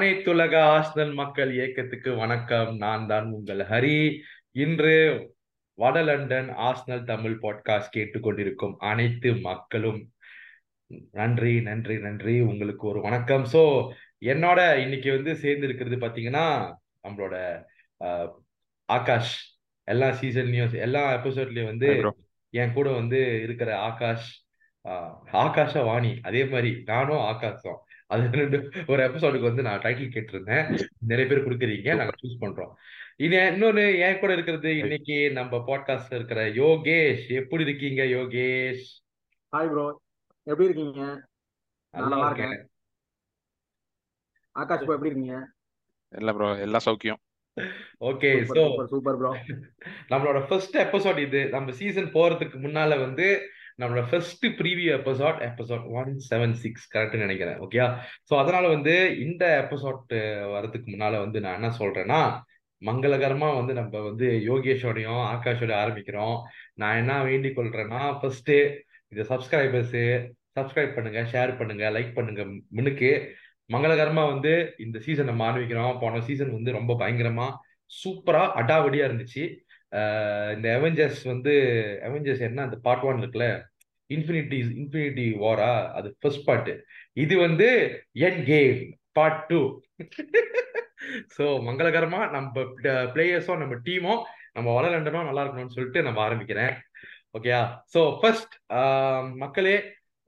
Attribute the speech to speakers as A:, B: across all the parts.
A: அனைத்துலக ஆர்சனல் மக்கள் இயக்கத்துக்கு வணக்கம். நான் தான் உங்கள் ஹரி. இன்று வட லண்டன் ஆர்சனல் தமிழ் பாட்காஸ்ட் கேட்டுக்கொண்டிருக்கும் அனைத்து மக்களும். நன்றி நன்றி நன்றி. உங்களுக்கு ஒரு வணக்கம். ஸோ என்னோட இன்னைக்கு வந்து சேர்ந்து இருக்கிறது பார்த்தீங்கன்னா நம்மளோட ஆகாஷ். எல்லா சீசன்லயும் எல்லா எபிசோட்லயும் வந்து என் கூட வந்து இருக்கிற ஆகாஷ். ஆஹ், ஆகாஷ வாணி. அதே மாதிரி நானும் ஆகாஷம் அது ரெண்டு ஒரு எபிசோடுக்கு வந்து நான் டைட்டில் கேட்டிருந்தேன். நிறைய பேர் கொடுக்குறீங்க நாங்க சூஸ் பண்றோம். இது இன்னொன்னு என் கூட இருக்கிறது இன்னைக்கு நம்ம பாட்காஸ்ட்ல இருக்கிற யோகேஷ். எப்படி இருக்கீங்க யோகேஷ்?
B: ஹாய் ப்ரோ எப்படி இருக்கீங்க?
A: நல்லா இருக்கேன்.
B: ஆகாஷ் ப்ரோ எப்படி இருக்கீங்க?
C: இல்ல ப்ரோ எல்லா சௌக்கியம்.
A: ஓகே
B: சூப்பர் சூப்பர் ப்ரோ
A: நம்மளோட ஃபர்ஸ்ட் எபிசோட் இது. நம்ம சீசன் போறதுக்கு முன்னால வந்து நம்மளோட first preview episode episode one seven six கரெக்ட்னு நினைக்கிறேன் ஓகேயா ஸோ அதனால வந்து இந்த எபிசோட் வரதுக்கு முன்னால வந்து நான் என்ன சொல்றேன்னா மங்களகரமா வந்து நம்ம வந்து யோகேஷோடையும் ஆகாஷோட ஆரம்பிக்கிறோம். நான் என்ன வேண்டிக் கொள்றேன்னா ஃபர்ஸ்ட் இந்த சப்ஸ்கிரைபர்ஸ் சப்ஸ்கிரைப் பண்ணுங்க ஷேர் பண்ணுங்க லைக் பண்ணுங்க முன்னுக்கு. மங்களகரமா வந்து இந்த சீசன் நம்ம ஆரம்பிக்கிறோம். போன சீசன் வந்து ரொம்ப பயங்கரமா சூப்பரா அடாவடியா இருந்துச்சு. இந்த அவெஞ்சர்ஸ் வந்து அவெஞ்சர்ஸ் என்ன அந்த பார்ட் ஒன் இருக்குல்ல? இன்ஃபினிட்டி இன்ஃபினிட்டி வாரா அது ஃபர்ஸ்ட் பார்ட் இது வந்து endgame part two so மங்களகரமா நம்ம uh, பிளேயர்ஸும் நம்ம டீமும் நம்ம வளரண்டனும் நல்லா இருக்கணும்னு சொல்லிட்டு நம்ம ஆரம்பிக்கிறேன். ஓகேயா ஸோ ஃபர்ஸ்ட் மக்களே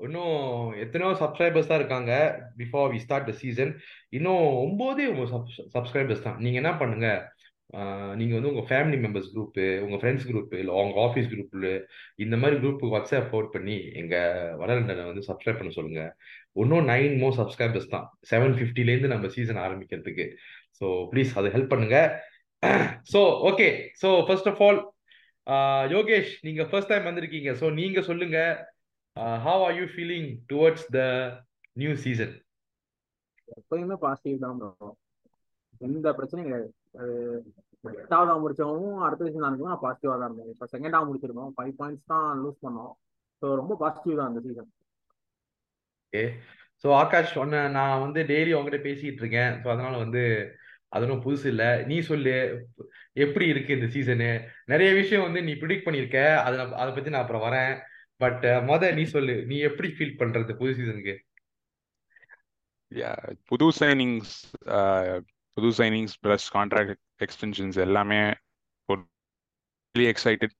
A: இன்னும் எத்தனையோ சப்ஸ்கிரைபர்ஸ் தான் இருக்காங்க before we start the season இன்னும் ஒம்போதே சப்ஸ்கிரைபர்ஸ் தான். நீங்க என்ன பண்ணுங்க? நீங்கள் வந்து உங்கள் ஃபேமிலி மெம்பர்ஸ் குரூப்பு உங்கள் ஃப்ரெண்ட்ஸ் குரூப்பு இல்லை உங்கள் ஆஃபீஸ் குரூப்பில் இந்த மாதிரி குரூப்புக்கு வாட்ஸ்அப் ஃபோர்ட் பண்ணி எங்கள் வளரண்டனை வந்து சப்ஸ்கிரைப் பண்ண சொல்லுங்கள் இன்னும் நைன் மோ சப்ஸ்கிரைபர்ஸ் தான். செவன் ஃபிஃப்டிலேருந்து நம்ம சீசன் ஆரம்பிக்கிறதுக்கு. ஸோ ப்ளீஸ் அதை ஹெல்ப் பண்ணுங்கள் so okay so first of all Yogesh நீங்கள் ஃபர்ஸ்ட் டைம் வந்திருக்கீங்க. ஸோ நீங்கள் சொல்லுங்கள் how are you feeling towards the new season
B: எப்பயுமே பாசிட்டிவ் தான் எந்த பிரச்சனையும் கிடையாது. அது எட்டாவது ஆக முடிச்சவங்க அடுத்த சீசன் ஆரம்பிக்கும் பாசிட்டிவா தான் இருந்தோம் இப்போ செகண்ட் ஆக முடிச்சிருக்கோம். ஃபைவ் பாயிண்ட்ஸ் தான் லூஸ் பண்ணோம். ஸோ ரொம்ப பாசிட்டிவ் தான் இந்த சீசன்
A: ஓகே ஸோ ஆகாஷ் ஒன்று நான் வந்து டெய்லி உங்ககிட்ட பேசிட்டு இருக்கேன். ஸோ அதனால வந்து அது ஒன்றும் புதுசு இல்லை. நீ சொல்லு. எப்படி இருக்கு இந்த சீசனு நிறைய விஷயம் வந்து நீ ப்ரிடிக்ட் பண்ணியிருக்க. அதை நான் அதை பற்றி நான் அப்புறம் வரேன். பட் மொத நீ சொல்லு. நீ எப்படி ஃபீல் பண்றது புது சீசனுக்கு
C: புது சைனிங்ஸ் புது சைனிங்ஸ் ப்ளஸ் கான்ட்ராக்ட் எக்ஸ்டென்ஷன்ஸ் எல்லாமே really excited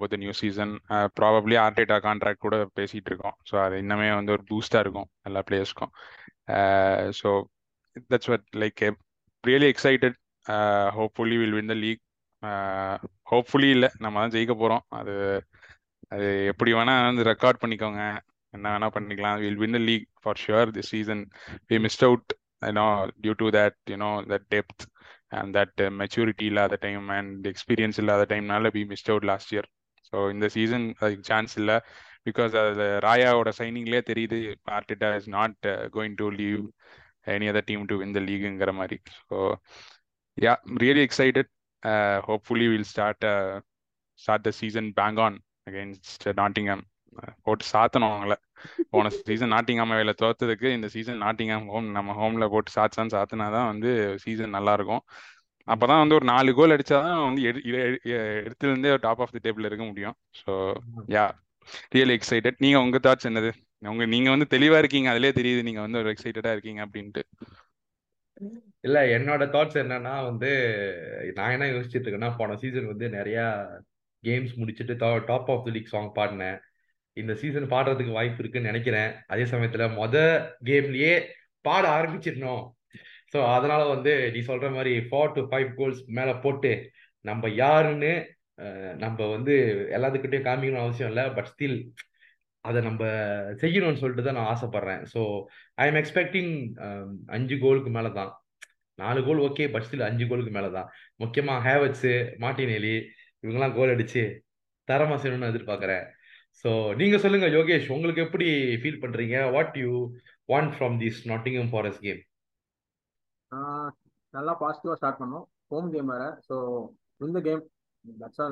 C: with new season probably Arteta contract கூட பேசிகிட்டு இருக்கோம். ஸோ அது இன்னமே வந்து ஒரு பூஸ்டாக இருக்கும் எல்லா பிளேயர்ஸ்க்கும் so that's what like really excited hopefully we'll win the league hopefully இல்லை நம்ம தான் ஜெயிக்க போகிறோம் அது அது எப்படி வேணால் வந்து ரெக்கார்ட் பண்ணிக்கோங்க. என்ன வேணால் பண்ணிக்கலாம். We'll win the league for sure this season we missed out you know due to that you know that depth and that uh, maturity இல்லாத டைம் அண்ட் எக்ஸ்பீரியன்ஸ் இல்லாத டைம்னால we missed out last year so இந்த season அதுக்கு chance இல்லை. Because அது ராயாவோட சைனிங்லேயே தெரியுது Arteta is not going to leave any other team to win the லீகுங்கிற மாதிரி. So yeah really excited hopefully we'll start start the season bang on against Nottingham போட்டு சாத்தணும் அவங்கள. போன சீசன் நாட்டிங்ஹாம் வேலை தோத்ததுக்கு இந்த சீசன் நாட்டிங்ஹாம் ஹோம் நம்ம ஹோம்ல போட்டு சாத்தான் சாத்தினா தான் வந்து சீசன் நல்லா இருக்கும் அப்பதான் வந்து ஒரு நாலு கோல் அடிச்சாதான் வந்து எடு- இ- இ- இடத்துல இருந்தே டாப் ஆஃப் தி டேபிள் இருக்க முடியும். ஸோ யா ரியலி எக்ஸைட்டட் நீங்க உங்க தாட்ஸ் என்னது? உங்க நீங்க வந்து தெளிவா இருக்கீங்க அதுலயே தெரியுது நீங்க வந்து ஒரு எக்ஸைட்டடா இருக்கீங்க அப்படின்ட்டு.
A: இல்ல என்னோட தாட்ஸ் என்னன்னா வந்து நான் என்ன யோசிச்சுட்டு இருக்கேன்னா போன சீசன் வந்து நிறைய கேம்ஸ் முடிச்சுட்டு top of the league song பாடினேன். இந்த சீசன் பாடுறதுக்கு வாய்ப்பு இருக்குன்னு நினைக்கிறேன். அதே சமயத்துல மொத கேம்லயே பாட ஆரம்பிச்சிடணும். ஸோ அதனால வந்து நீ சொல்ற மாதிரி ஃபோர் டு ஃபைவ் கோல்ஸ் மேல போட்டு நம்ம யாருன்னு நம்ம வந்து எல்லாத்துக்கிட்டையும் காமிக்கணும்னு அவசியம் இல்லை. பட் ஸ்டில் அதை நம்ம செய்யணும்னு சொல்லிட்டு தான் நான் ஆசைப்படுறேன். ஸோ ஐ எம் எக்ஸ்பெக்டிங் அஞ்சு கோலுக்கு மேலே தான் நாலு கோல் ஓகே பட் ஸ்டில் அஞ்சு கோலுக்கு மேலே தான் முக்கியமாக ஹேவட்ஸு மாட்டினேலி இவங்கெல்லாம் கோல் அடிச்சு தரமாக செய்யணும்னு எதிர்பார்க்குறேன். ஸோ நீங்கள் சொல்லுங்க யோகேஷ் உங்களுக்கு எப்படி ஃபீல் பண்ணுறீங்க what you want from this Nottingham Forest game
B: நல்லா பாசிட்டிவாக ஸ்டார்ட் பண்ணோம். ஹோம் கேம் வேற. ஸோ இந்த கேம் தட்ஸ்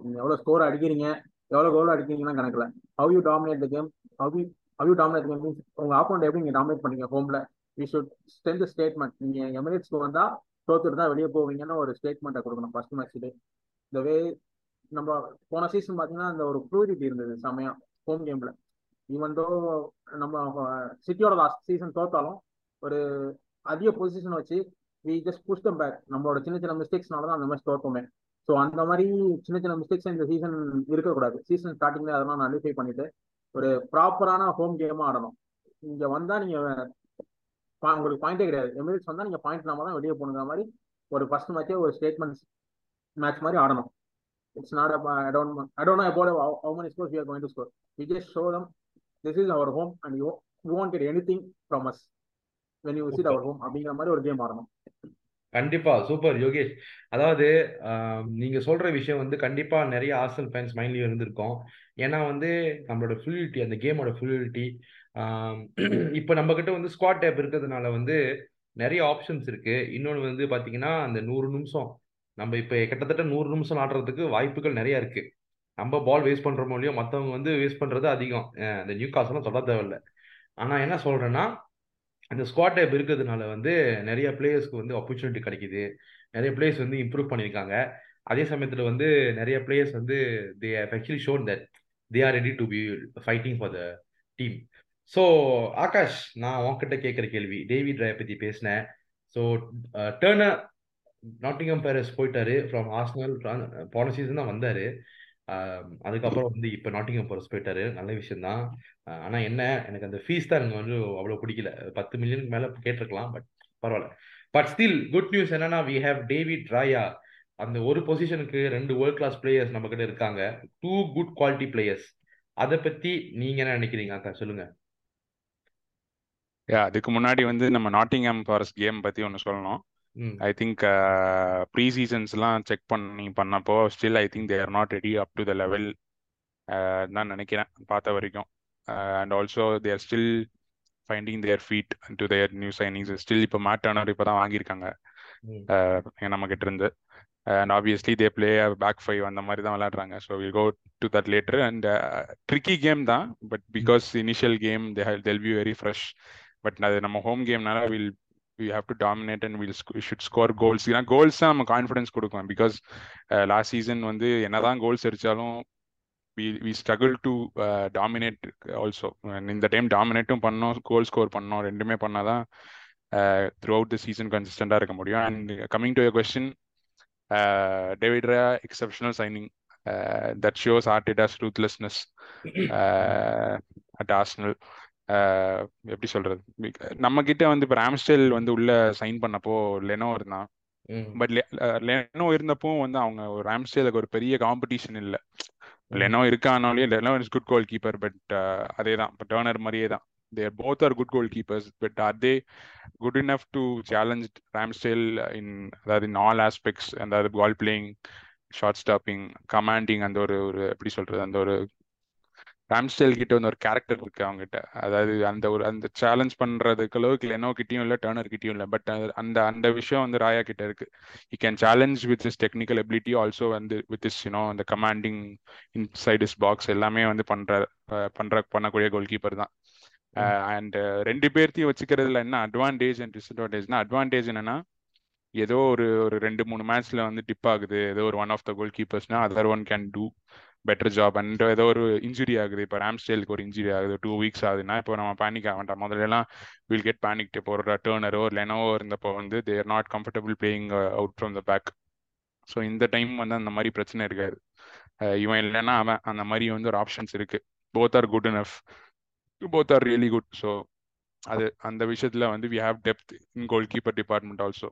B: நீங்கள் எவ்வளோ ஸ்கோர் அடிக்கிறீங்க எவ்வளோ கோல் அடிக்கிறீங்கன்னா கணக்கில். How you dominate the game how you how you dominate game means உங்கள் ஆப்போனட் எப்படி நீங்கள் டாமினேட் பண்ணீங்க ஹோம்ல வி ஷுட் ஸ்ட்ரென்த் ஸ்டேட்மெண்ட் நீங்கள் எமிரேட்ஸ்க்கு வந்தால் தோத்துட்டு தான் வெளியே போவீங்கன்னு ஒரு ஸ்டேட்மெண்ட்டை கொடுக்கணும் ஃபர்ஸ்ட் மேட்ச்லேயே இந்த வே நம்ம போன சீசன் பார்த்தீங்கன்னா அந்த ஒரு ப்ளூரிட்டி இருந்தது செமையா ஹோம் கேம்ல ஈவன் தோ நம்ம சிட்டியோட லாஸ்ட் சீசன் தோத்தாலும் ஒரு அதிக பொசிஷன் வச்சு we just push them back நம்மளோட சின்ன சின்ன மிஸ்டேக்ஸ்னால தான் அந்த மாதிரி தோத்தோமே. ஸோ அந்த மாதிரி சின்ன சின்ன மிஸ்டேக்ஸ் இந்த சீசன் இருக்கக்கூடாது. சீசன் ஸ்டார்டிங்ல அதெல்லாம் நலிஃபை பண்ணிட்டு ஒரு ப்ராப்பரான ஹோம் கேமா ஆடணும். இங்க வந்தா நீங்க பா- உங்களுக்கு பாயிண்டே கிடையாது. எமிரேட்ஸ் வந்தா நீங்க பாயிண்ட் நாம தான் வெளியே போனுங்கிற மாதிரி ஒரு ஃபர்ஸ்ட் மேட்சே ஒரு ஸ்டேட்மெண்ட் மேட்ச் மாதிரி ஆடணும். It's not I don't I don't know about how many scores we are going to score. We just show them this is our home and you you won't get anything from us when you visit our home அப்படிங்கிற மாதிரி ஒரு game ஆடணும்.
A: கண்டிப்பா super Yogesh. அதாவது நீங்க சொல்ற விஷயம் வந்து கண்டிப்பா நிறைய ஆர்சனல் ஃபேன்ஸ் மைண்ட்லயும் இருந்திருக்கும். ஏன்னா வந்து நம்மளோட ஃப்ளூயிலிட்டி அந்த கேமோட ஃப்ளூயிலிட்டி இப்போ நம்ம கிட்ட வந்து ஸ்குவாட் டேப் இருக்கிறதுனால வந்து நிறைய ஆப்ஷன்ஸ் இருக்கு. இன்னொன்று வந்து பாத்தீங்கன்னா அந்த நூறு நிமிஷம் நம்ம இப்போ கிட்டத்தட்ட நூறு நிமிஷம் ஆடுறதுக்கு வாய்ப்புகள் நிறைய இருக்கு. நம்ம பால் வேஸ்ட் பண்றோமோ இல்லையோ மற்றவங்க வந்து வேஸ்ட் பண்றது அதிகம். இந்த நியூ காசெல்லாம் சொல்ல தேவையில்ல. ஆனா என்ன சொல்றேன்னா அந்த ஸ்குவாட் டைப் இருக்கிறதுனால வந்து நிறைய பிளேயர்ஸ்க்கு வந்து ஆப்பர்ச்சுனிட்டி கிடைக்குது. நிறைய பிளேயர்ஸ் வந்து இம்ப்ரூவ் பண்ணியிருக்காங்க. அதே சமயத்தில் வந்து நிறைய பிளேயர்ஸ் வந்து they have actually shown that they are ready to be fighting for the team so Akash நான் உன்கிட்ட கேட்குற கேள்வி டேவிட் ராயை பற்றி பேசினேன். ஸோ டேர்னர் நாட்டிங்கம் பேரஸ் போயிட்டாரு. ஃப்ரம் ஆஸ்னல் uh, போன சீசன் தான் வந்தாரு. Um, அதுக்கப்புறம் வந்து இப்போ நாட்டிங்கம் போரஸ் போயிட்டாரு. நல்ல விஷயம் தான் uh, ஆனா என்ன எனக்கு அந்த ஃபீஸ் தான் எனக்கு வந்து அவ்வளவு பிடிக்கல. பத்து மில்லியனுக்கு மேல கேட்டிருக்கலாம் பட் பரவாயில்ல. பட் ஸ்டில் குட் நியூஸ் என்னன்னா வி ஹேவ் டேவிட் ராயா அந்த ஒரு பொசிஷனுக்கு ரெண்டு வேர்ல்ட் கிளாஸ் பிளேயர்ஸ் நம்ம கிட்ட இருக்காங்க. டூ குட் குவாலிட்டி பிளேயர்ஸ் அதை பத்தி நீங்க என்ன நினைக்கிறீங்க அக்கா? சொல்லுங்க.
C: யா அதுக்கு முன்னாடி வந்து நம்ம நாட்டிங்ஹாம் ஃபாரஸ்ட் கேம் பத்தி ஒன்று சொல்லணும். ஐ திங்க் ப்ரீ சீசன்ஸ்லாம் செக் பண்ணி பண்ணப்போ still I think they are not ready up to the level தான் நினைக்கிறேன் பார்த்த வரைக்கும். And also they're still finding their feet to their new signings still இப்போ மேட் டர்னர் இப்போ தான் வாங்கியிருக்காங்க. uh, நம்ம கிட்ட இருந்து. And obviously they play back five அந்த மாதிரி தான் விளையாடுறாங்க. So will go to that later and tricky game தான் but because initial game they they'll be very fresh but அது நம்ம home கேம்னால will we have to dominate and will should score goals ஏன்னா goals தான் நம்ம confidence கொடுக்கும் because last season வந்து என்னதான் goals அடித்தாலும் we we struggle to dominate also இந்த டைம் டாமினேட்டும் பண்ணோம் கோல் ஸ்கோர் பண்ணோம் ரெண்டுமே பண்ணாதான் த்ரூ அவுட் த சீசன் கன்சிஸ்டண்டாக இருக்க முடியும். And coming to question David Raya exceptional signing that shows Arteta's ruthlessness at Arsenal எப்படி சொல்றது? நம்ம கிட்ட வந்து இப்போ ராம்ஸ்டெல் வந்து உள்ள சைன் பண்ணப்போ லெனோ இருந்தான். பட் லெனோ இருந்தப்போ வந்து அவங்க ராம்ஸ்டேலுக்கு ஒரு பெரிய காம்படிஷன் இல்லை. Leno இருக்கானாலே Leno is good goalkeeper but அதே தான் இப்போ டேர்னர் மாதிரியே தான் they're both are good goalkeepers but are they good enough to challenge Ramsdale in அதாவது இன் ஆல் ஆஸ்பெக்ட்ஸ் அதாவது ball playing shot stopping commanding அந்த ஒரு ஒரு எப்படி சொல்றது? அந்த ஒரு ராம்ஸ்டேல் கிட்ட வந்து ஒரு கேரக்டர் இருக்கு அவங்ககிட்ட. அதாவது அந்த ஒரு அந்த சேலஞ்ச் பண்றதுக்கு அளவுக்கு லெனோ கிட்டயும் இல்லை டேர்னர் கிட்டயும் இல்லை. பட் அந்த அந்த விஷயம் வந்து ராயா கிட்ட இருக்கு. He can challenge with his technical ability also வந்து his you know அந்த commanding inside his box எல்லாமே வந்து பண்ற பண்ற பண்ணக்கூடிய கோல் கீப்பர் தான். அண்ட் ரெண்டு பேர்த்தையும் வச்சுக்கிறதுல என்ன அட்வான்டேஜ் அண்ட் டிஸ்அட்வான்டேஜ்னா அட்வான்டேஜ் என்னன்னா ஏதோ ஒரு ஒரு ரெண்டு மூணு மேட்ச்ல வந்து டிப் ஆகுது. ஏதோ ஒரு one of the goal கீப்பர்ஸ்னா other one can do better job and ஏதோ ஒரு இன்ஜுரி ஆகுது. இப்போ ராம்ஸ்டேலுக்கு ஒரு இன்ஜுரி ஆகுது. டூ வீக்ஸ் ஆகுதுன்னா இப்போ நம்ம பேனிக் ஆக வேண்டாம். முதல்ல எல்லாம் வில் கெட் பேனிக் இப்போ ஒரு டேர்னரோ லெனோவோ இருந்தப்போ வந்து they're not comfortable playing out from the back so இந்த டைம் வந்து அந்த மாதிரி பிரச்சனை இருக்காது. இவன் இல்லைன்னா அவன் அந்த மாதிரி வந்து ஒரு ஆப்ஷன்ஸ் இருக்கு. Both are good enough both are really good so அது அந்த விஷயத்துல வந்து we have depth in goalkeeper department also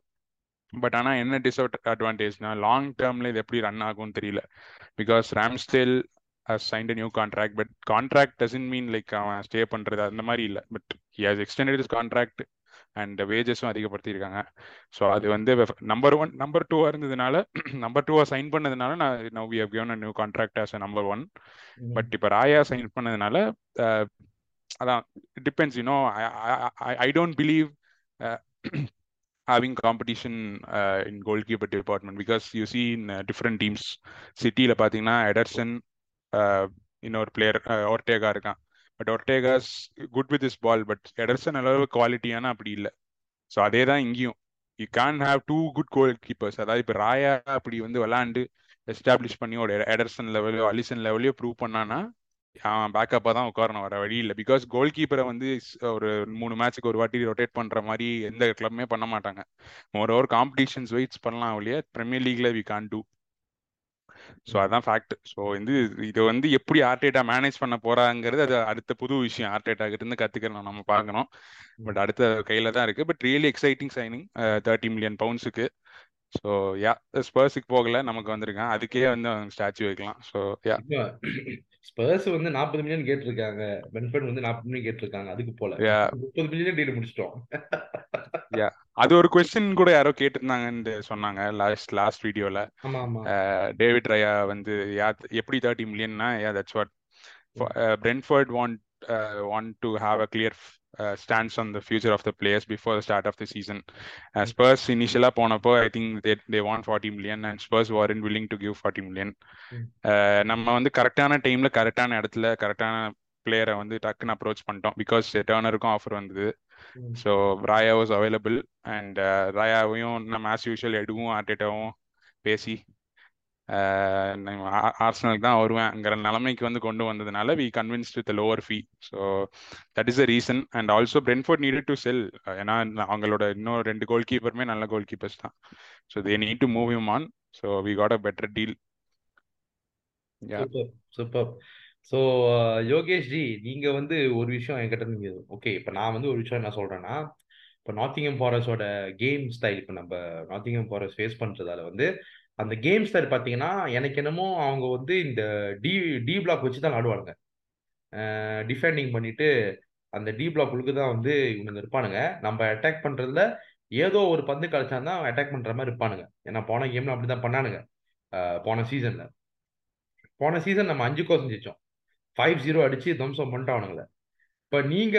C: but ஆனால் என்ன டிஸ்அட் அட்வான்டேஜ்னா லாங் டேர்ம்ல இது எப்படி ரன் ஆகும்னு தெரியல. Because Ramsdale has signed new contract but contract doesn't mean like அவன் ஸ்டே பண்றது அந்த மாதிரி இல்லை. But he has extended his contract and வேஜஸும் அதிகப்படுத்தியிருக்காங்க. ஸோ அது வந்து நம்பர் ஒன் நம்பர் டூவாக இருந்ததுனால நம்பர் டூவாக சைன் பண்ணதுனால நான் now we have given a new contract as a number one but இப்போ ராயா சைன் பண்ணதுனால அதான் depends you know I don't believe having competition uh, in goalkeeper department because you see in uh, different teams. சிட்டியில் பார்த்தீங்கன்னா Ederson uh, இன்னொரு player Ortega uh, இருக்கான். But Ortega's good with his ball but Ederson அளவு குவாலிட்டியான அப்படி இல்லை. So அதே தான் இங்கேயும். You can have two good goalkeepers அதாவது இப்போ ராயா அப்படி வந்து விளாண்டு எஸ்டாப்ளிஷ் பண்ணி ஒரு எடர்சன் லெவலையோ அலிசன் லெவலையோ ப்ரூவ் பண்ணானா அவன் பேக்கப்பாக தான் உட்காரணும் வர வழி இல்லை. பிகாஸ் கோல் கீப்பரை வந்து ஒரு மூணு மேட்ச்சுக்கு ஒரு வாட்டி ரொட்டேட் பண்ணுற மாதிரி எந்த கிளப்புமே பண்ண மாட்டாங்க. மோர் ஓவர் காம்படிஷன்ஸ் வெயிட்ஸ் பண்ணலாம் ஒழிய ப்ரீமியர் லீக்ல வி கான் டூ ஸோ அதான் ஃபேக்ட் ஸோ வந்து இது வந்து எப்படி ஆர்டேட்டா மேனேஜ் பண்ண போறாங்கிறது அது அடுத்த புது விஷயம். ஆர்டேட்டா இருந்து கத்துக்கணும் நம்ம பார்க்கணும். பட் அடுத்த கையில தான் இருக்கு. But really exciting signing thirty million பவுண்ட்ஸுக்கு so yeah ஸ்பர்ஸுக்கு போகல நமக்கு வந்திருக்கான். அதுக்கே வந்து அவங்க ஸ்டாச்சு வைக்கலாம். ஸோ யா
A: ஸ்பர்ஸ் வந்து நாற்பது மில்லியன் கேட்டிருக்காங்க. பென்ஃபர்ட் வந்து நாற்பது மில்லியன் கேட்டிருக்காங்க. அதுக்கு போல.
C: யா
A: முப்பது மில்லியன் டீல் முடிச்சிட்டோம்.
C: யா அது ஒரு கொஸ்டின் கூட யாரோ கேட்டிருந்தாங்கன்னு சொன்னாங்க லாஸ்ட் லாஸ்ட் வீடியோல டேவிட் ரயா வந்து யா எப்படி thirty மில்லியன்னா yeah that's what Brentford want want to have a clear stands on the future of the players before the start of the season Spurs இனிஷியலாக போனப்போ I think they they want forty million and Spurs weren't willing to give forty million நம்ம வந்து கரெக்டான டைம்ல கரெக்டான இடத்துல கரெக்டான பிளேயரை வந்து டக்குன்னு அப்ரோச் பண்ணிட்டோம். பிகாஸ் டேர்னருக்கும் ஆஃபர் வந்தது. So Raya was available and ராயாவையும் நம்ம ஆஸ் யூஷுவல் எடுவும் ஆர்டேட்டாவும் பேசி ஆர்சனலுக்கு தான் வருவேன்ங்கிற நிலைமைக்கு வந்து கொண்டு வந்ததுனால we convinced with lower fee so that is a reason and also Brentford needed to sell ஏன்னா அவங்களோட இன்னும் ரெண்டு கோல் கீப்பருமே நல்ல கோல் கீப்பர்ஸ் தான் so they need to move him on so we got a better deal
A: super super so Yogesh ji நீங்க வந்து ஒரு விஷயம் என்கிட்ட நீங்க ஓகே இப்போ நான் வந்து ஒரு விஷயம் என்ன சொல்றேன்னா இப்போ நாத்திங்கம் ஃபாரஸ்டோட கேம் ஸ்டைல் இப்போ நம்ம நாத்திங்கம் ஃபாரஸ்ட் ஃபேஸ் பண்றதால வந்து அந்த கேம் ஸ்டைல் பார்த்தீங்கன்னா எனக்கு என்னமோ அவங்க வந்து இந்த டி டி பிளாக் வச்சு தான் விளாடுவாங்க டிஃபெண்டிங் பண்ணிட்டு அந்த டி பிளாக் உள்ளுக்கு தான் வந்து இவங்க இருப்பானுங்க. நம்ம அட்டாக் பண்ணுறதுல ஏதோ ஒரு பந்து கழிச்சா தான் அட்டாக் பண்ணுற மாதிரி இருப்பானுங்க. ஏன்னா போன கேம்ல அப்படிதான் பண்ணானுங்க. போன சீசனில் போன சீசன் நம்ம அஞ்சு கோசம் ஜெயிச்சோம் ஃபைவ் ஜீரோ அடிச்சு தம்சம் பண்ணிட்டானுங்களே இப்போ நீங்க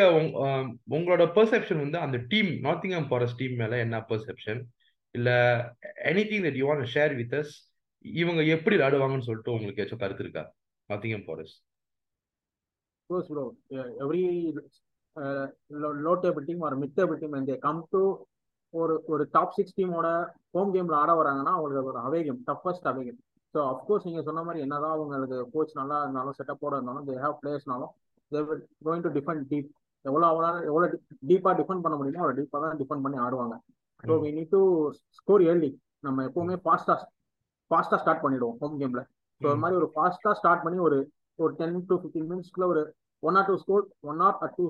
A: உங்களோட பெர்செப்ஷன் வந்து அந்த டீம் நார்த்திங்ஹாம் ஃபாரஸ்ட் டீம் மேலே என்ன பெர்செப்ஷன் இல்லை anything that you want share with us இவங்க எப்படி விளையாடுவாங்கன்னு சொல்லிட்டு உங்களுக்கு ஏதாச்சும் கருத்து இருக்கா? பார்த்தீங்க Forest
B: course bro every low table team ஒரு mid table team they come to ஒரு ஒரு டாப் சிக்ஸ் டீமோட ஹோம் கேம்ல ஆட வராங்கன்னா அவங்களுக்கு ஒரு away game toughest away game so of course நீங்கள் சொன்ன மாதிரி என்னதான் அவங்களுக்கு கோச் நல்லா இருந்தாலும் செட்டப்போட இருந்தாலும் they have பிளேயர்ஸ்னாலும் they will going to defend deep எவ்வளோ அவ்வளோ எவ்வளோ டீப்பாக டிஃபெண்ட் பண்ண முடியுமோ அவ்வளோ டீப்பாக தான் டிஃபெண்ட் பண்ணி ஆடுவாங்க. So we need to score early நம்ம எப்பவுமே ஃபாஸ்ட்டாக ஃபாஸ்ட்டாக ஸ்டார்ட் பண்ணிடுவோம் ஹோம் கேமில் ஸோ ஒரு மாதிரி ஒரு ஃபாஸ்ட்டாக ஸ்டார்ட் பண்ணி ஒரு ஒரு டென் டு ஃபிஃப்டீன் மினிட்ஸ்க்குள்ள ஒரு one or two score one or two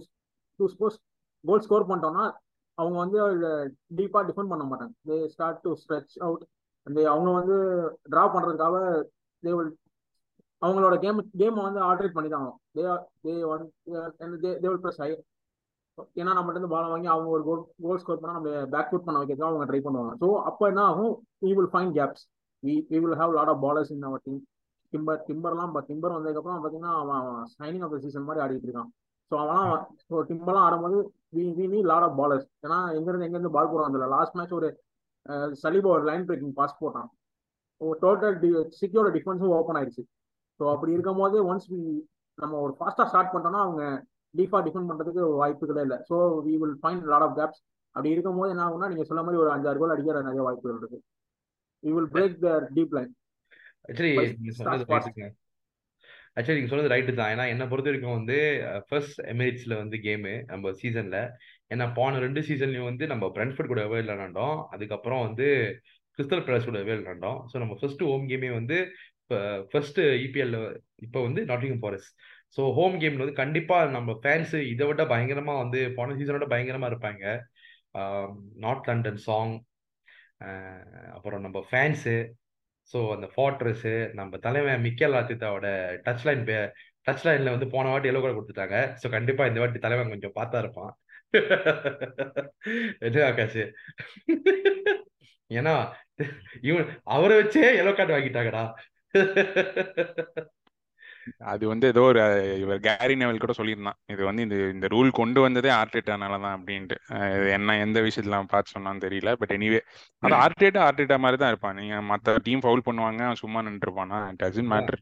B: two scores goal score பண்ணிட்டோம்னா அவங்க வந்து டீப்பாக டிஃபெண்ட் பண்ண மாட்டாங்க. They start to stretch out அந்த அவங்க வந்து ட்ரா பண்றதுக்காக தே வில் அவங்களோட கேம் கேமை வந்து ஆல்ட்ரேட் பண்ணி தான் தே தே வந்து தே வில் ப்ளஸ் ஹை ஏன்னா நம்மகிட்ட இருந்து பால் வாங்கி அவங்க ஒரு கோல் கோல் ஸ்கோர் பண்ணால் நம்ம பேக் ஃபுட் பண்ண வைக்கிறதுக்கு அவங்க ட்ரை பண்ணுவாங்க. ஸோ அப்போ என்ன ஆகும்? We will find gaps we we will have lot of ballers in our team Timber டிம்பர்லாம் Timber வந்ததுக்கப்புறம் பார்த்தீங்கன்னா அவன் சைனிங் ஆஃப் த சீசன் மாதிரி ஆடிட்டு இருக்கான். ஸோ அவன் ஸோ டிம்பர்லாம் ஆடும்போது we we need lot of ballers ஏன்னா எங்கேருந்து எங்கேருந்து பால் போடுறாங்க அதில் லாஸ்ட் மேட்ச் ஒரு சலீபா ஒரு லைன் பிரேக்கிங் பாஸ் போட்டான். டோட்டல் டி சிட்டியோட டிஃபென்ஸும் ஓப்பன் ஆயிடுச்சு. ஸோ அப்படி இருக்கும் போது ஒன்ஸ் வி நம்ம ஒரு ஃபாஸ்ட்டாக ஸ்டார்ட் பண்ணிட்டோம்னா அவங்க டீப்பாக டிஃபெண்ட் பண்ணுறதுக்கு வாய்ப்புகளே இல்லை. So we will find lot of gaps அப்படி இருக்கும் போது என்ன ஆகும்னா நீங்கள் சொல்ல மாதிரி ஒரு அஞ்சாறு கோல் அடிக்கிற நிறைய வாய்ப்புகள் இருக்கு. We will break the deep line
A: actually நீங்க ஆக்சுவலி நீங்க சொன்னது ரைட்டு தான். ஏன்னா என்ன பொறுத்த வரைக்கும் வந்து ஃபர்ஸ்ட் எமிரேட்ஸ்ல வந்து கேமு நம்ம சீசன்ல ஏன்னா போன ரெண்டு சீசன்லயும் வந்து நம்ம பிரெண்ட்ஃபர்ட் கூட அவைல் விளாண்டோம். அதுக்கப்புறம் வந்து கிறிஸ்டல் பேலஸ் கூட அவைல் விளாண்டோம். ஸோ நம்ம ஃபர்ஸ்ட் ஹோம் கேமே வந்து ஃபர்ஸ்ட் இபிஎல்ல இப்போ வந்து நாட்டிங்கம் ஃபாரஸ்ட் ஸோ ஹோம் கேம்ல வந்து கண்டிப்பா நம்ம ஃபேன்ஸ் இதை விட பயங்கரமா வந்து போன சீசனோட பயங்கரமா இருப்பாங்க. நார்த் லண்டன் சாங் அப்புறம் நம்ம ஃபேன்ஸு ஸோ அந்த ஃபார்ட்ரஸு நம்ம தலைவன் மிக்கேல் ஆத்தித்தாவோட டச் லைன் பே டச் லைன்ல வந்து போன வாட்டி எல்லோ கூட கொடுத்துட்டாங்க. ஸோ கண்டிப்பா இந்த வாட்டி தலைவன் கொஞ்சம் பார்த்தா இருப்பான். எது ஆகாஷ் ஏன்னா இவன் அவரை வச்சே எல்லோ கார்டு வாங்கிட்டாங்கடா.
C: அது வந்து ஏதோ ஒரு இவர் கேரி நெவல் கூட சொல்லியிருந்தான். இது வந்து இந்த இந்த ரூல் கொண்டு வந்ததே ஆர்டேட்டானால தான் அப்படின்ட்டு. என்ன எந்த விஷயத்துல பார்த்து சொன்னான்னு தெரியல. பட் எனிவே அது ஆர்டேட்டா ஆர்டேட்டா மாதிரி தான் இருப்பான். நீங்க மற்ற டீம் ஃபவுல் பண்ணுவாங்க சும்மா நின்றுருப்பானா? Doesn't matter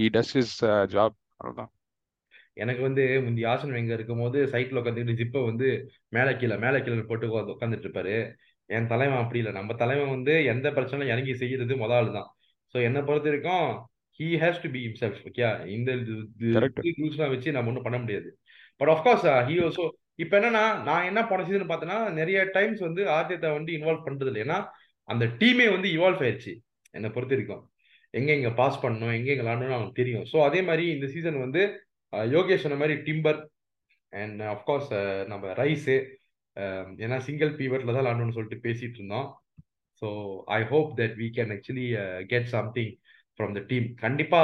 C: he does his job அவ்வளோதான்
A: எனக்கு வந்து முந்தி ஆசன் வெங்க இருக்கும் போது சைட்ல உட்காந்துட்டு ஜிப்பை வந்து மேலே கீழே மேலே கீழே போட்டு உட்காந்துட்டு இருப்பாரு. என் தலைவன் அப்படி இல்லை. நம்ம தலைவன் வந்து எந்த பிரச்சனை இறங்கி செய்யறது முதல் தான் ஸோ என்னை பொறுத்த வரைக்கும் he has to be himself okay இந்த ரூல்ஸ்லாம் வச்சு நம்ம ஒன்றும் பண்ண முடியாது. பட் ஆஃப்கோர்ஸ் ஹீ ஆல்சோ இப்போ என்னன்னா நான் என்ன போன சீசன் பார்த்தேன்னா நிறைய டைம்ஸ் வந்து ஆர்டேட்டா வந்து இன்வால்வ் பண்றது இல்லை. ஏன்னா அந்த டீமே வந்து இவால்வ் ஆயிடுச்சு என்னை பொறுத்த வரைக்கும். எங்க எங்க பாஸ் பண்ணணும் எங்க எங்க விளாடணும்னு அவனுக்கு தெரியும். ஸோ அதே மாதிரி இந்த சீசன் வந்து அஹ், யோகேஷ் சொன்ன மாதிரி டிம்பர் அண்ட் அஃப்கோர்ஸ் நம்ம ரைஸு ஏன்னா சிங்கிள் பீவர்ட்ல தான் விளாடணும்னு சொல்லிட்டு பேசிட்டு இருந்தோம். So I hope that we can actually get something from the team கண்டிப்பா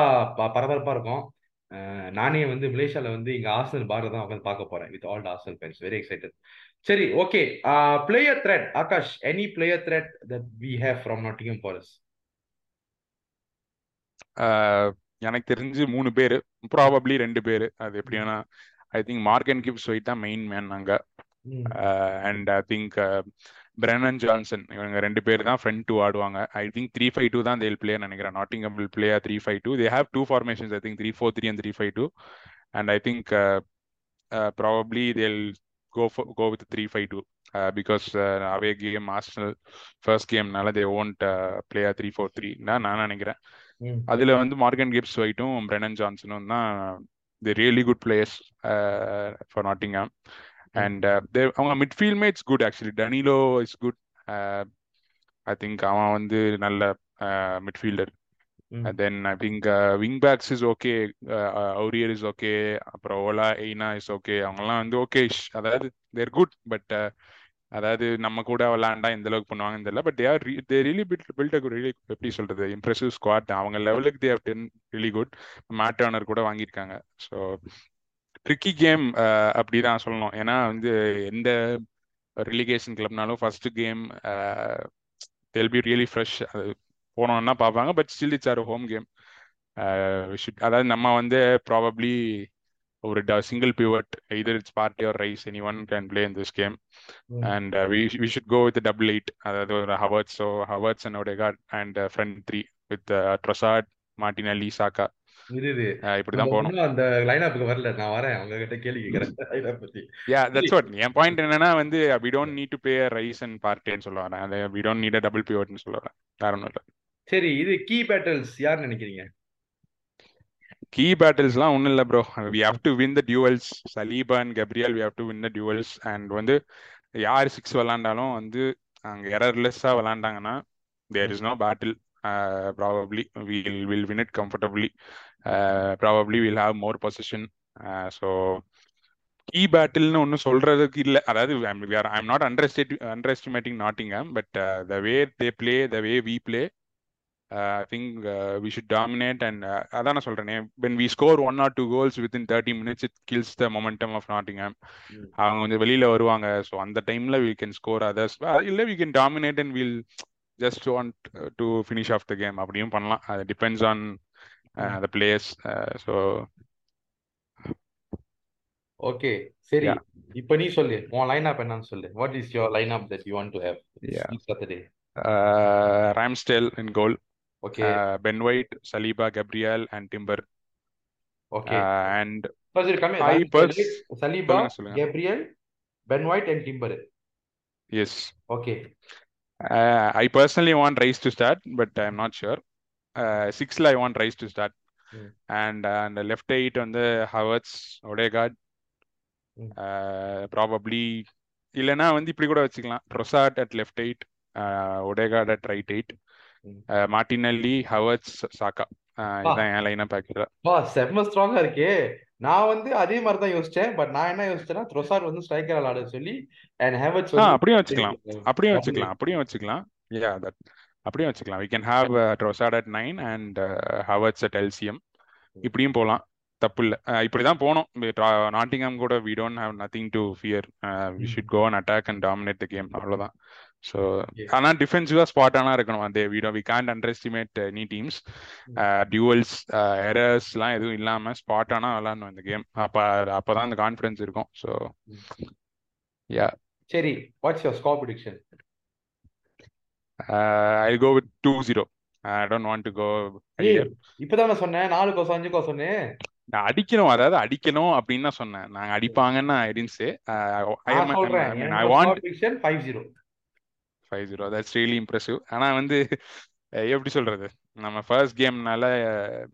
A: பரபரப்பா இருக்கும். நானே வந்து மலேசியால வந்து இங்க ஆர்சனல் பார தான் உட்காந்து பார்க்க போறேன் with all Arsenal fans very excited சரி okay player threat Akash any player threat that we have from Nottingham Forest
C: எனக்கு தெரிஞ்சு மூணு பேர். ப்ராபப்ளி ரெண்டு பேர். அது எப்படி வேணா I think Morgan Gibbs White தான் மெயின் மேன் அங்க
A: ம்
C: and I think Brennan Johnson இவங்க ரெண்டு பேர் தான் ஃப்ரண்ட் டூ ஆடுவாங்க. I think three five two தான் தேல் பிளேயர் நினைக்கிறேன். Nottingham will player three five two they have two formations I think three four three and three five two and I think probably they'll go go with three five two because away game Arsenal first கேம்னால they won't player three four three தான் நான் நினைக்கிறேன். அதுல வந்து Morgan Gibbs ஒயிட்டும் Brennan ஜான்சனும் தான் the really good players for Nottingham and அவங்க மிட்ஃபீல்டுமே it's good actually Danilo is good I think அவன் வந்து நல்ல midfielder then I think wing backs is okay Aurier is okay அப்புறம் ஓலா எய்னா இஸ் ஓகே அவங்கெல்லாம் வந்து ஓகே அதாவது தேர் குட் பட் அதாவது நம்ம கூட விளாண்டா எந்த அளவுக்கு பண்ணுவாங்கன்னு தெரியல. But there they really built built really எப்படி சொல்றது? இம்ப்ரெசிவ் ஸ்குவாட் அவங்க லெவலுக்கு they've done really good Matt Turner கூட வாங்கியிருக்காங்க. ஸோ ட்ரிக்கி கேம் அப்படிதான் சொல்லணும். ஏன்னா வந்து எந்த relegation கிளப்னாலும் first game they'll be really fresh அது போனோம்னா பார்ப்பாங்க. But still it's our home game அதாவது நம்ம வந்து ப்ராபப்ளி ஒரு single pivot either it's party or rice anyone can play in this game.
A: ம்
C: and uh, we we should go with the double eight அதாவது ஒரு Havertz so Havertz and Odegaard and front three with Trossard Martinelli Saka
A: இது இது.
C: இப்படி
A: நம்ம
C: தான் போகணும்.
A: இன்னும் அந்த லைனப்புக்கு வரல. நான் வரேன். அவங்க கிட்ட கேள்வி கேட்கறேன். லைனப் பத்தி.
C: யா
A: சரி.
C: தட்ஸ் வாட் என் பாயிண்ட் என்னன்னா வந்து we don't need to play Rice and பார்ட்டின்னு சொல்ல வரேன் அது we don't need a double பிவட்னு சொல்ல வரேன் வேற ஒன்றும் இல்லை.
A: சரி இது கீ பேட்டல்ஸ் யார் நினைக்கிறீங்க?
C: கீ பேட்டில்ஸ்லாம் ஒன்றும் இல்லை bro we have to win the duels Saliba and Gabriel we have to win the duels and வந்து யார் சிக்ஸ் விளாண்டாலும் வந்து அங்கே எரர்லெஸ்ஸாக விளாண்டாங்கன்னா there is no battle probably will will win it comfortably probably will have more possession so key பேட்டில்னு ஒன்றும் சொல்றதுக்கு இல்லை. அதாவது I'm not under underestimating Nottingham but the way they play the way we play I think we should dominate and அதான் நான் சொல்றேனே. When we score one or two goals within thirty minutes it kills the momentum of Nottingham
A: hmm
C: அவங்க கொஞ்சம் வெளியில வருவாங்க. So அந்த டைம்ல we can score others இல்லை we can dominate and will just want to finish off the game அப்படியும் பண்ணலாம். அது டிபெண்ட்ஸ் ஆன்
A: ம்
C: த பிளேயர்ஸ் ஸோ
A: ஓகே சரி
C: யா
A: இப்போ நீ சொல்லு. உன் லைனப் என்னன்னு சொல்லு. What is your lineup that you want to have
C: yeah
A: this Saturday
C: Ramsdale in goal
A: okay
C: Ben White Saliba Gabriel and Timber
A: okay
C: and
A: சரி கம்மி
C: ஐ
A: ராம்ஸ்டேல்
C: பர்ஸ்
A: சலீபா
C: சொல்லுங்க சொல்லுங்க.
A: Gabriel Ben White and Timber
C: yes
A: okay
C: I personally want Rice to start but I am not sure சிக்ஸ்ல I want Rice to start and அந்த left eight வந்து Havertz Odegaard
A: ம்.
C: Probably இல்லைன்னா வந்து இப்படி கூட வச்சுக்கலாம். Trossard at left eight Odegaard at right eight Martinelli Havertz Saka
A: பா.
C: இதுதான் என் லைனாக பார்க்குறேன்
A: பா செம்ம ஸ்ட்ராங்கா இருக்கே. நான் வந்து அதே மாதிரி தான் யோசிச்சேன். பட் நான் என்ன யோசிச்சேன்னா த்ரொசார் வந்து ஸ்ட்ரைக்கர் விளையாட சொல்லி அண்ட் ஹேவர்ட்ஸ்
C: அப்படியும் வச்சுக்கலாம். அப்படியும் வச்சுக்கலாம். அப்படியும் வச்சுக்கலாம். யா தட் அப்படியும் வச்சுக்கலாம். We can have Trossard at nine and Havertz at LCM இப்படியும் போகலாம் தப்பு இல்லை. இப்படி தான் போனோம். நாட்டிங்ஹாம் கூட we don't have nothing to fear we should go and attack and dominate the game அவ்வளோதான் ஸோ ஆனால் டிஃபென்சிவாக ஸ்பாட்டானா இருக்கணும். அதே we we can't underestimate any teams duels எரர்ஸ்லாம் எதுவும் இல்லாமல் ஸ்பாட்டானா விளாடணும் இந்த கேம் அப்போ அப்போ தான் அந்த கான்ஃபிடன்ஸ் இருக்கும். ஸோ யா
A: சரி what's your score prediction
C: I go with two zero I don't want to go
A: இப்பதான் சொன்னேன். நாலு கோசம் அஞ்சு கோசம் சொன்னேன்.
C: நான் அடிக்கணும் அதாவது அடிக்கணும் அப்படின்னு தான் சொன்னேன். நாங்க அடிப்பாங்கன்னு I tend say I want
A: five zero
C: five zero that's really impressive ஆனா வந்து எப்படி சொல்றது? நம்ம ஃபர்ஸ்ட் கேம்னால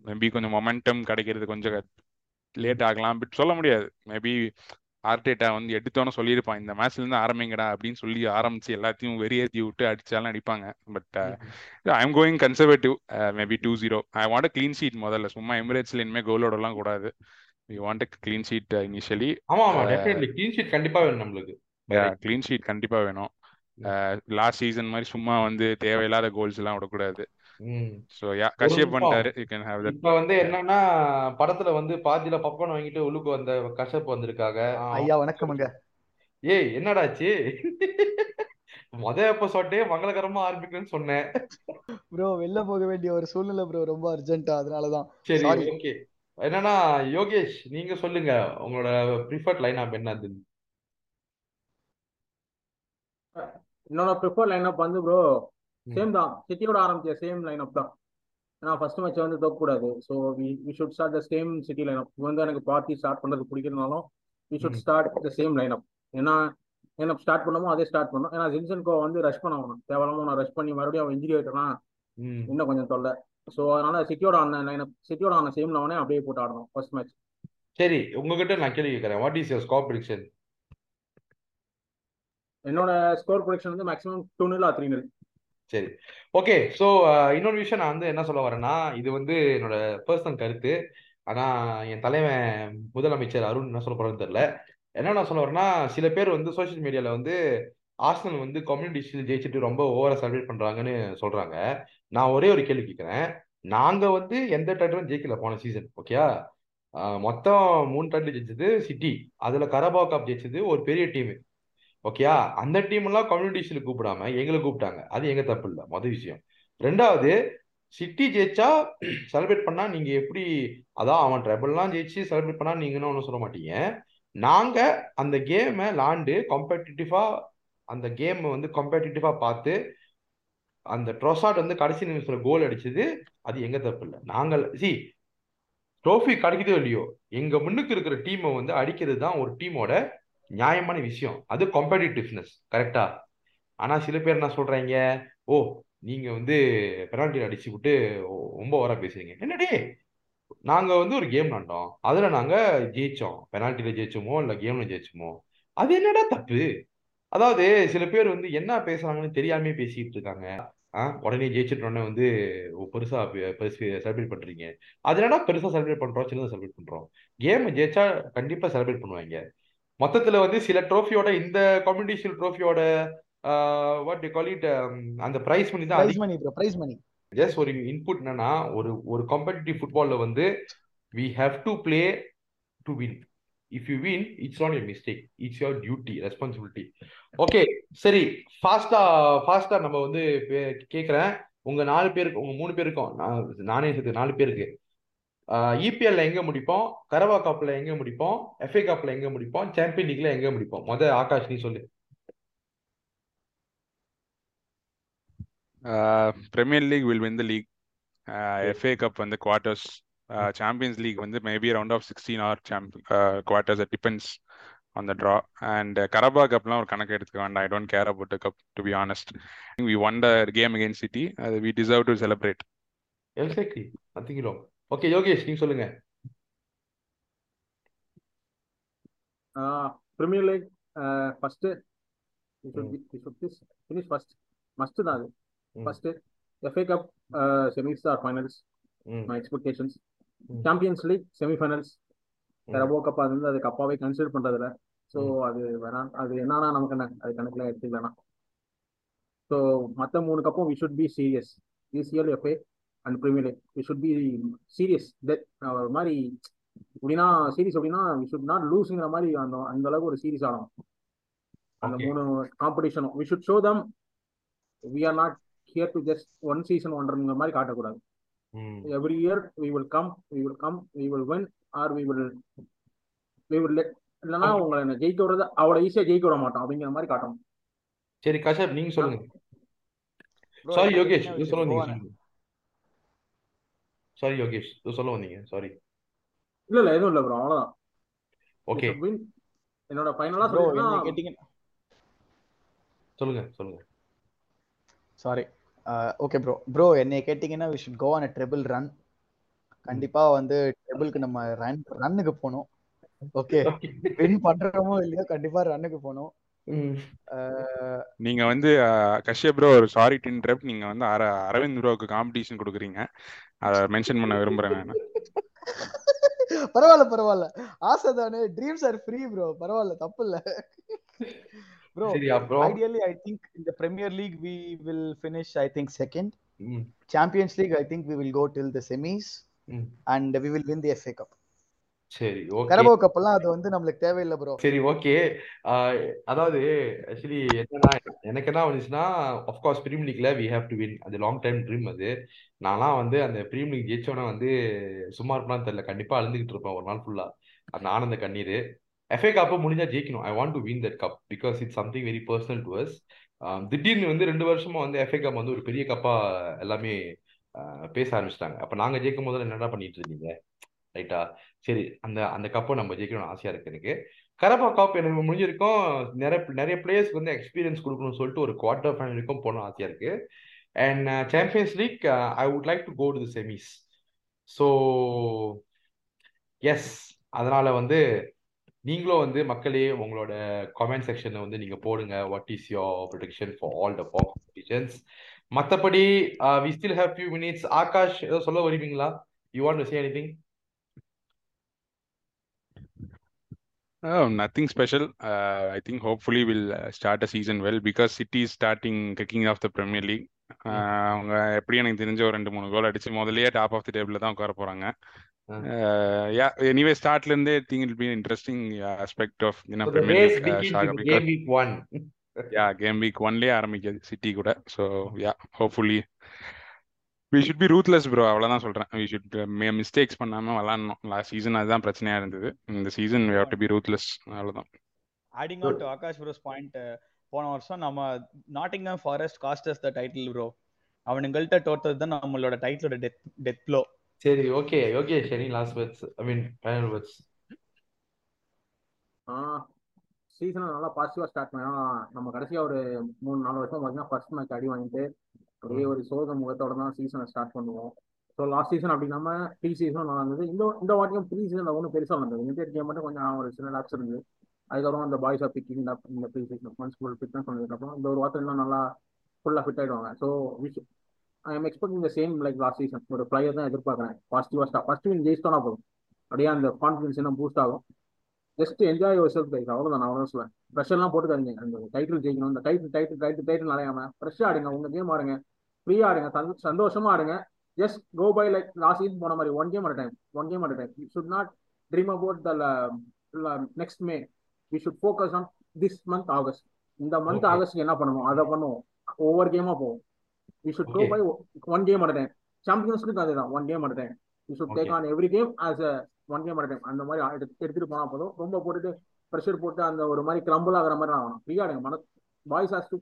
C: மேபி கொஞ்சம் மொமெண்டம் கிடைக்கிறது கொஞ்சம் லேட் ஆகலாம். பட் சொல்ல முடியாது. மேபி ஆர்டேட்டா வந்து எடுத்தோன்னு சொல்லியிருப்பான் இந்த மேட்ச்ல இருந்து ஆரம்பிங்கடா அப்படின்னு சொல்லி ஆரம்பிச்சு எல்லாத்தையும் வெறியேற்றி விட்டு அடிச்சாலும் அடிப்பாங்க. But I am going conservative maybe two zero I want clean sheet முதல்ல. சும்மா எமிரேட்ஸ்ல இனிமே கோலோடலாம் கூடாது. We want clean sheet initially
A: ஆமா ஆமா டெஃபினெட்லி க்ளீன் ஷீட் கண்டிப்பா வேணும் நம்மளுக்கு.
C: க்ளீன் ஷீட் கண்டிப்பா வேணும். லாஸ்ட் சீசன் மாதிரி சும்மா வந்து தேவையில்லாத கோல்ஸ் எல்லாம் விடக்கூடாது.
A: ம்.
C: ஸோ யா கஷ்யப் பண்ணிட்டாரு யூ கேன் ஹேவ் தட்
A: இப்ப வந்து என்னன்னா படத்துல வந்து பாதியில பப்கார்ன் வாங்கிட்டு உள்ளுக்கு வந்த கஷ்யப் வந்திருக்காங்க
D: ஐயா வணக்கமுங்க.
A: ஏய் என்னடாச்சு? மொத எபிசோட்டே மங்களகரமா ஆரம்பிக்கணும்னு சொன்னேன்.
D: ப்ரோ வெளில போக வேண்டிய ஒரு சூழ்நிலை ப்ரோ ரொம்ப அர்ஜென்ட்டா அதனாலதான்.
A: சரி ஓகே என்னன்னா யோகேஷ் நீங்க சொல்லுங்க உங்களோட ப்ரிஃபர்ட் லைன் அப் என்னது
B: என்னோட ப்ரிஃபர் லைனப் வந்து ப்ரோ. சேம் தான். சிட்டியோட ஆரம்பிச்ச சேம் லைனப் தான். ஏன்னா ஃபர்ஸ்ட் மேட்ச் வந்து தோக்கக்கூடாது. So we we should start the same City lineup வந்து எனக்கு பார்ட்டி ஸ்டார்ட் பண்ணுறது பிடிக்கிறதுனாலும் we should. Start the same lineup ஏன்னா என்ன ஸ்டார்ட் பண்ணமோ அதே ஸ்டார்ட் பண்ணோம். ஏன்னா ஜின்சன்கோ வந்து ரஷ் பண்ண வேணும் தேவையில்லாம நான் ரஷ் பண்ணி மறுபடியும் அவன் இன்ஜுரி ஆயிட்டானா
A: ம்.
B: இன்னும் கொஞ்சம் தொல்லை. ஸோ அதனால சிட்டியோட ஆன லைனப் சிட்டியோட ஆன சேம் லெவனே அப்படியே போட்டு ஆடணும் ஃபர்ஸ்ட் மேட்ச்
A: சரி உங்ககிட்ட நான் கேள்வி கேட்கறேன். What is your score prediction
B: என்னோட ஸ்கோர் ப்ரொடக்ஷன் வந்து maximum two nil three nil
A: சரி. ஓகே ஸோ இன்னொரு விஷயம் நான் வந்து என்ன சொல்ல வரேன்னா இது வந்து என்னோட பர்சனல் கருத்து. ஆனா என் தலைவன் முதலமைச்சர் அருண் என்ன சொல்ல போறேன்னு தெரியல. என்ன நான் சொல்ல வரேன்னா சில பேர் வந்து சோஷியல் மீடியால வந்து ஆர்சனல் வந்து கம்யூனிட்டி ஷீல்ட் ஜெயிச்சுட்டு ரொம்ப ஓவரா செலிப்ரேட் பண்றாங்கன்னு சொல்றாங்க. நான் ஒரே ஒரு கேள்வி கேட்கிறேன். நாங்க வந்து எந்த டைட்டிலும் ஜெயிக்கல போன சீசன் ஓகேயா மொத்தம் மூணு டைட்டில் ஜெயிச்சது சிட்டி அதுல கரபா கப் ஜெயிச்சது ஒரு பெரிய டீம் ஓகேயா அந்த டீம் எல்லாம் கம்யூனிட்டி கூப்பிடாம எங்களை கூப்பிட்டாங்க. அது எங்க தப்பு இல்லை. மொதல் விஷயம். ரெண்டாவது சிட்டி ஜெயிச்சா செலிப்ரேட் பண்ணா நீங்க எப்படி அதான் அவன் ட்ரபிள்லாம் ஜெயிச்சு செலிப்ரேட் பண்ணா நீங்கன்னு ஒன்றும் சொல்ல மாட்டீங்க. நாங்க அந்த கேமை லாண்டு காம்படிட்டிவா அந்த கேம் வந்து காம்படிட்டிவா பார்த்து அந்த ட்ரொசாட் வந்து கடைசி நிமிஷத்துல கோல் அடிச்சது அது எங்க தப்பு இல்லை. நாங்கள் சி ட்ரோஃபி கிடைக்குதோ இல்லையோ எங்க முன்னுக்கு இருக்கிற டீமை வந்து அடிக்கிறது தான் ஒரு டீமோட நியாயமான விஷயம். அது காம்படிட்டிவ்னஸ் கரெக்டா ஆனா சில பேர் என்ன சொல்றாங்க? ஓ நீங்க வந்து பெனால்டி அடிச்சு விட்டு ரொம்ப ஓவரா பேசுறீங்க. என்னடே? நாங்க வந்து ஒரு கேம் விளாண்டோம். அதுல நாங்க ஜெயிச்சோம். பெனால்ட்டில ஜெயிச்சோமோ இல்ல கேம்ல ஜெயிச்சோமோ? அது என்னடா தப்பு? அதாவது சில பேர் வந்து என்ன பேசுறாங்கன்னு தெரியாமே பேசிட்டு இருக்காங்க. ஆ உடனே ஜெயிச்சிட்டு உடனே வந்து பெருசா பெருசு செலிப்ரேட் பண்றீங்க. அது என்னடா பெருசா செலிப்ரேட் பண்றோம் சின்னதா செலிப்ரேட் பண்றோம்? கேம் ஜெயிச்சா கண்டிப்பா செலிப்ரேட் பண்ணுவாங்க. மொத்தத்துல வந்து சில ட்ரோஃபியோட இந்த காம்படிஷன் ட்ரோஃபியோட வாட் யூ கால் இட் அந்த பிரைஸ் மணி தான்
D: prize money bro prize money
A: just ஒரு இன்புட் என்னன்னா ஒரு ஒரு காம்படிட்டிவ் ஃபுட்பால்ல வந்து we have to play to win if you win it's not your mistake it's your duty responsibility okay சரி ஃபாஸ்டா ஃபாஸ்டா நம்ம வந்து கேக்குறேன். உங்க நாலு பேருக்கு உங்க மூணு பேருக்கும் நானே சேர்த்து நாலு பேருக்கு. இபிஎல்ல எங்க முடிப்போம்? கரவா கப்ல எங்க முடிப்போம்? எஃப்ஏ கப்ல எங்க முடிப்போம்? சாம்பியன் லீக்ல எங்க முடிப்போம்? முத ஆகாஷ் நீ சொல்லு.
C: Premier League will win the league FA cup வந்து குவார்ட்டர்ஸ் சாம்பியன்ஸ் லீக் வந்து maybe round of sixteen or champ quarters depends on the draw and Carabao கப்லாம் ஒரு கணக்கு எடுத்துக்க வேண்டாம். I don't care about cup to be honest we won the game against City அது we deserve to celebrate
A: exactly nothing wrong okay Yogesh நீங்க சொல்லுங்க.
B: Premier League first finish first must தான் அது. First FA cup semis or finals
A: hmm,
B: expectations champions league semifinals
A: hmm,
B: Carabao cup அது வந்து அது கப்பாவே consider பண்றதில்ல. So. அது வேணாம். அது என்னன்னா நமக்கு என்ன? அது கணக்குல எடுத்துக்கலாம் ஸோ மற்ற மூணு கப்பும் we should be serious ECL FA and Premier League we should be serious that ஒரு மாதிரி எப்படின்னா சீரிஸ் அப்படின்னா வி ஷுட் நாட் லூஸுங்கிற மாதிரி அந்த அந்த அளவுக்கு ஒரு சீரிஸ் ஆடணும் அந்த மூணு காம்படிஷனும் we should show them we are not here to just one season ஒன்றங்கிற மாதிரி காட்டக்கூடாது. Every year we will come we will come we will win or we will we will let இல்லைன்னா உங்களை என்ன ஜெயிக்க விடுறது அவ்வளோ ஈஸியாக ஜெயிக்க விட மாட்டோம் அப்படிங்கிற மாதிரி காட்டணும்.
A: சரி கஷப் நீங்க சொல்லுங்க. சாரி யோகேஷ் சொல்லுங்க. சாரி யோகேஷ் சொல்ல வந்தீங்க. சாரி
B: இல்ல இல்ல எதுவும் இல்ல ப்ரோ அவ்வளவுதான். We
A: okay.
B: என்னோட ஃபைனலா
D: என்னை கேட்டீங்கன்னா
A: சொல்லுங்க சொல்லுங்க.
D: சாரி ஓகே ப்ரோ ப்ரோ என்னை கேட்டீங்கன்னா we should go on a triple run கண்டிப்பா வந்து ட்ரிபிள்க்கு நம்ம ரன் ரன்னுக்கு போகணும். ஓகே வின் பண்றோமோ இல்லையோ கண்டிப்பா ரன்னுக்கு போகணும்.
C: நீங்க வந்து கஷ்யப் ப்ரோ ஒரு சாரி டு இன்டரப்ட் நீங்க வந்து அர அரவிந்த் ப்ரோவுக்கு காம்படிஷன் கொடுக்குறீங்க. அதை மென்ஷன் பண்ண விரும்புறேன் நான்.
D: பரவாயில்ல பரவாயில்ல ஆசை தானே. ட்ரீம்ஸ் ஆர் ஃப்ரீ ப்ரோ பரவாயில்ல தப்பு இல்ல. ப்ரோ ஐடியலி ஐ திங்க் இந்த Premier League we will finish I think second champions league I think we will go till the semis. And we will win the FA cup
A: சரி okay
D: Carabao cup எல்லாம் அது வந்து நம்மளுக்கு தேவையில்லை bro
A: சரி okay அதாவது actually என்னன்னா எனக்கு என்ன வந்துச்சுன்னா அஃப்கோர்ஸ் பிரீமியர் லீக்ல வி ஹேவ் டு வின் அது லாங் டைம் ட்ரீம் அது. நான்லாம் வந்து அந்த பிரீமியர் லீக் ஜெயிச்சோன்னே வந்து சும்மா இருப்பான்னு தெரியல. கண்டிப்பா அழுந்துகிட்டு இருப்பேன் ஒரு நாள் ஃபுல்லா அந்த ஆனந்த கண்ணீர் எஃப்ஏ கப்பை முடிஞ்சா ஜெயிக்கணும். I want to win that cup because it's something very personal to us திடீர்னு வந்து ரெண்டு வருஷமா வந்து எஃப்ஏ கப் வந்து ஒரு பெரிய கப்பா எல்லாமே பேச ஆரம்பிச்சிட்டாங்க. அப்ப நாங்க ஜெயிக்கும் போது என்னடா பண்ணிட்டு இருந்தீங்க? ரைட்டா? சரி அந்த அந்த கப்பை நம்ம ஜெயிக்கணும்னு ஆசையா இருக்கு எனக்கு. கரபா கப் எனக்கு முடிஞ்சிருக்கும். நிறைய நிறைய பிளேயர்ஸ்க்கு வந்து எக்ஸ்பீரியன்ஸ் கொடுக்கணும்னு சொல்லிட்டு ஒரு குவார்டர் ஃபைனலுக்கும் போகணும் ஆசையா இருக்கு. And champions league I would like to go to the semis so yes அதனால வந்து நீங்களும் வந்து மக்களே உங்களோட கமெண்ட் செக்ஷனை வந்து நீங்க போடுங்க. What is your protection for all the four competitions மற்றபடி we still have few minutes Akash ஏதோ சொல்ல வருவீங்களா you want to say anything
C: Oh, nothing special. Uh, I think hopefully we'll uh, start a season well because City is starting kicking off the Premier League. Uh, அவங்க எப்படி எனக்கு தெரிஞ்ச ஒரு ரெண்டு மூணு கோல் அடிச்சு முதல்லயே டாப் ஆஃப் தி டேபிள் தான் உட்கார போறாங்க யா எனிவே ஸ்டார்ட்ல இருந்தே think it'll be interesting aspect of
A: the
C: Premier League
A: game week one.
C: Yeah game week ஆரம்பிக்குது சிட்டி கூட so yeah hopefully we should be ruthless bro அவ்வளோதான் சொல்றேன். வி ஷுட் மிஸ்டேக்ஸ் பண்ணாம விளாடணும். லாஸ்ட் சீசன் அதுதான் பிரச்சனையா இருந்தது. இந்த season we have to be ruthless அவ்வளோதான்
D: adding on to Akash bro's point போன வருஷம் நம்ம Nottingham Forest cost us the title bro அவனுங்கள்ட்ட தோத்தது தான் நம்மளோட டைட்டிலோட டெத் டெத் ப்ளோ
A: சரி okay Yogesh any last words I mean final words
B: சீசனை நல்லா பாசிட்டிவா ஸ்டார்ட் பண்ணா நம்ம கடைசியா ஒரு மூணு நாலு வருஷம் பார்த்தீங்கன்னா ஃபர்ஸ்ட் மேட்ச் அடி வாங்கிட்டு ஒரே ஒரு சோக முகத்தோட தான் சீசனை ஸ்டார்ட் பண்ணுவோம். ஸோ லாஸ்ட் சீசன் அப்படி இல்லாம ப்ரீ சீசனும் நல்லா இருந்தது. இந்த இந்த வாட்டியும் ப்ரீ சீசன் ஒன்றும் பெருசாக இருந்தது இன்டர் கேம் மட்டும் கொஞ்சம் ஒரு சின்ன லேப்ஸ் இருந்தது. அதுக்கப்புறம் அந்த பாய்ஸ் ஆஃப் பிக்கிங் இந்த pre season months full fitness பண்ணதுக்கப்புறம் இந்த ஒரு வாரத்தில் இன்னும் நல்லா ஃபுல்லாக ஃபிட் ஆகிடுவாங்க so wish I am expecting the same like last season ஒரு பிளேயர் தான் எதிர்பார்க்குறேன். பாசிட்டிவாக ஸ்டார்ட் ஃபர்ஸ்ட் வின் ஜெயிச்சிட்டோம்னா போதும். அப்படியே அந்த கான்ஃபிடன்ஸ் இன்னும் பூஸ்ட் ஆகும். Just enjoy yourself guys அவ்வளோதான் நான் அவ்வளோ சொல்லுவேன் ப்ரெஷர்லாம் போட்டுக்காதீங்க அந்த டைட்டில் ஜெயிக்கணும் இந்த டைட்டில் டைட்டில் டைட்டில் டைட்டில் அலையாம ஃப்ரெஷ்ஷாக ஆடுங்க உங்க கேம் ஆடுங்க. ஃப்ரீயாக ஆடுங்க சந்தோ- சந்தோஷமா ஆடுங்க. Just go by like last season போன மாதிரி one game at time one game at time you should not dream about the next May we should focus on this month August இந்த மந்த். ஆகஸ்ட்க்கு என்ன பண்ணுவோம்? அதை பண்ணுவோம். ஒவ்வொரு கேமா போவோம். We should go. By one game at time champions league அதுதான். One game at time we should take. On every game as a one game at time அந்த மாதிரி எடுத்து- எடுத்துட்டு போனா போதும். ரொம்ப போட்டுட்டு ப்ரெஷர் போட்டு அந்த ஒரு மாதிரி கிளம்பிள் ஆகிற மாதிரி ஆகணும். ஃப்ரீயா ஆடுங்க மன பாய்ஸ் ஹாஸ் டு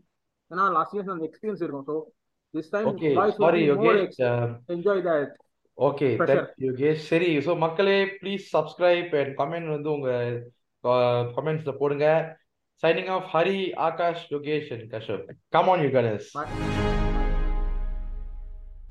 B: ஏன்னா லாஸ்ட் இயர்ஸ் அந்த எக்ஸ்பீரியன்ஸ் இருக்கும். So this time boys enjoy that
A: okay Yogesh சரி. ஸோ மக்களே ப்ளீஸ் சப்ஸ்கிரைப் அண்ட் கமெண்ட் வந்து உங்க கமெண்ட்ஸ்ல போடுங்க. Signing off Hari Akash Yogesh and Kashyap come on you gunners.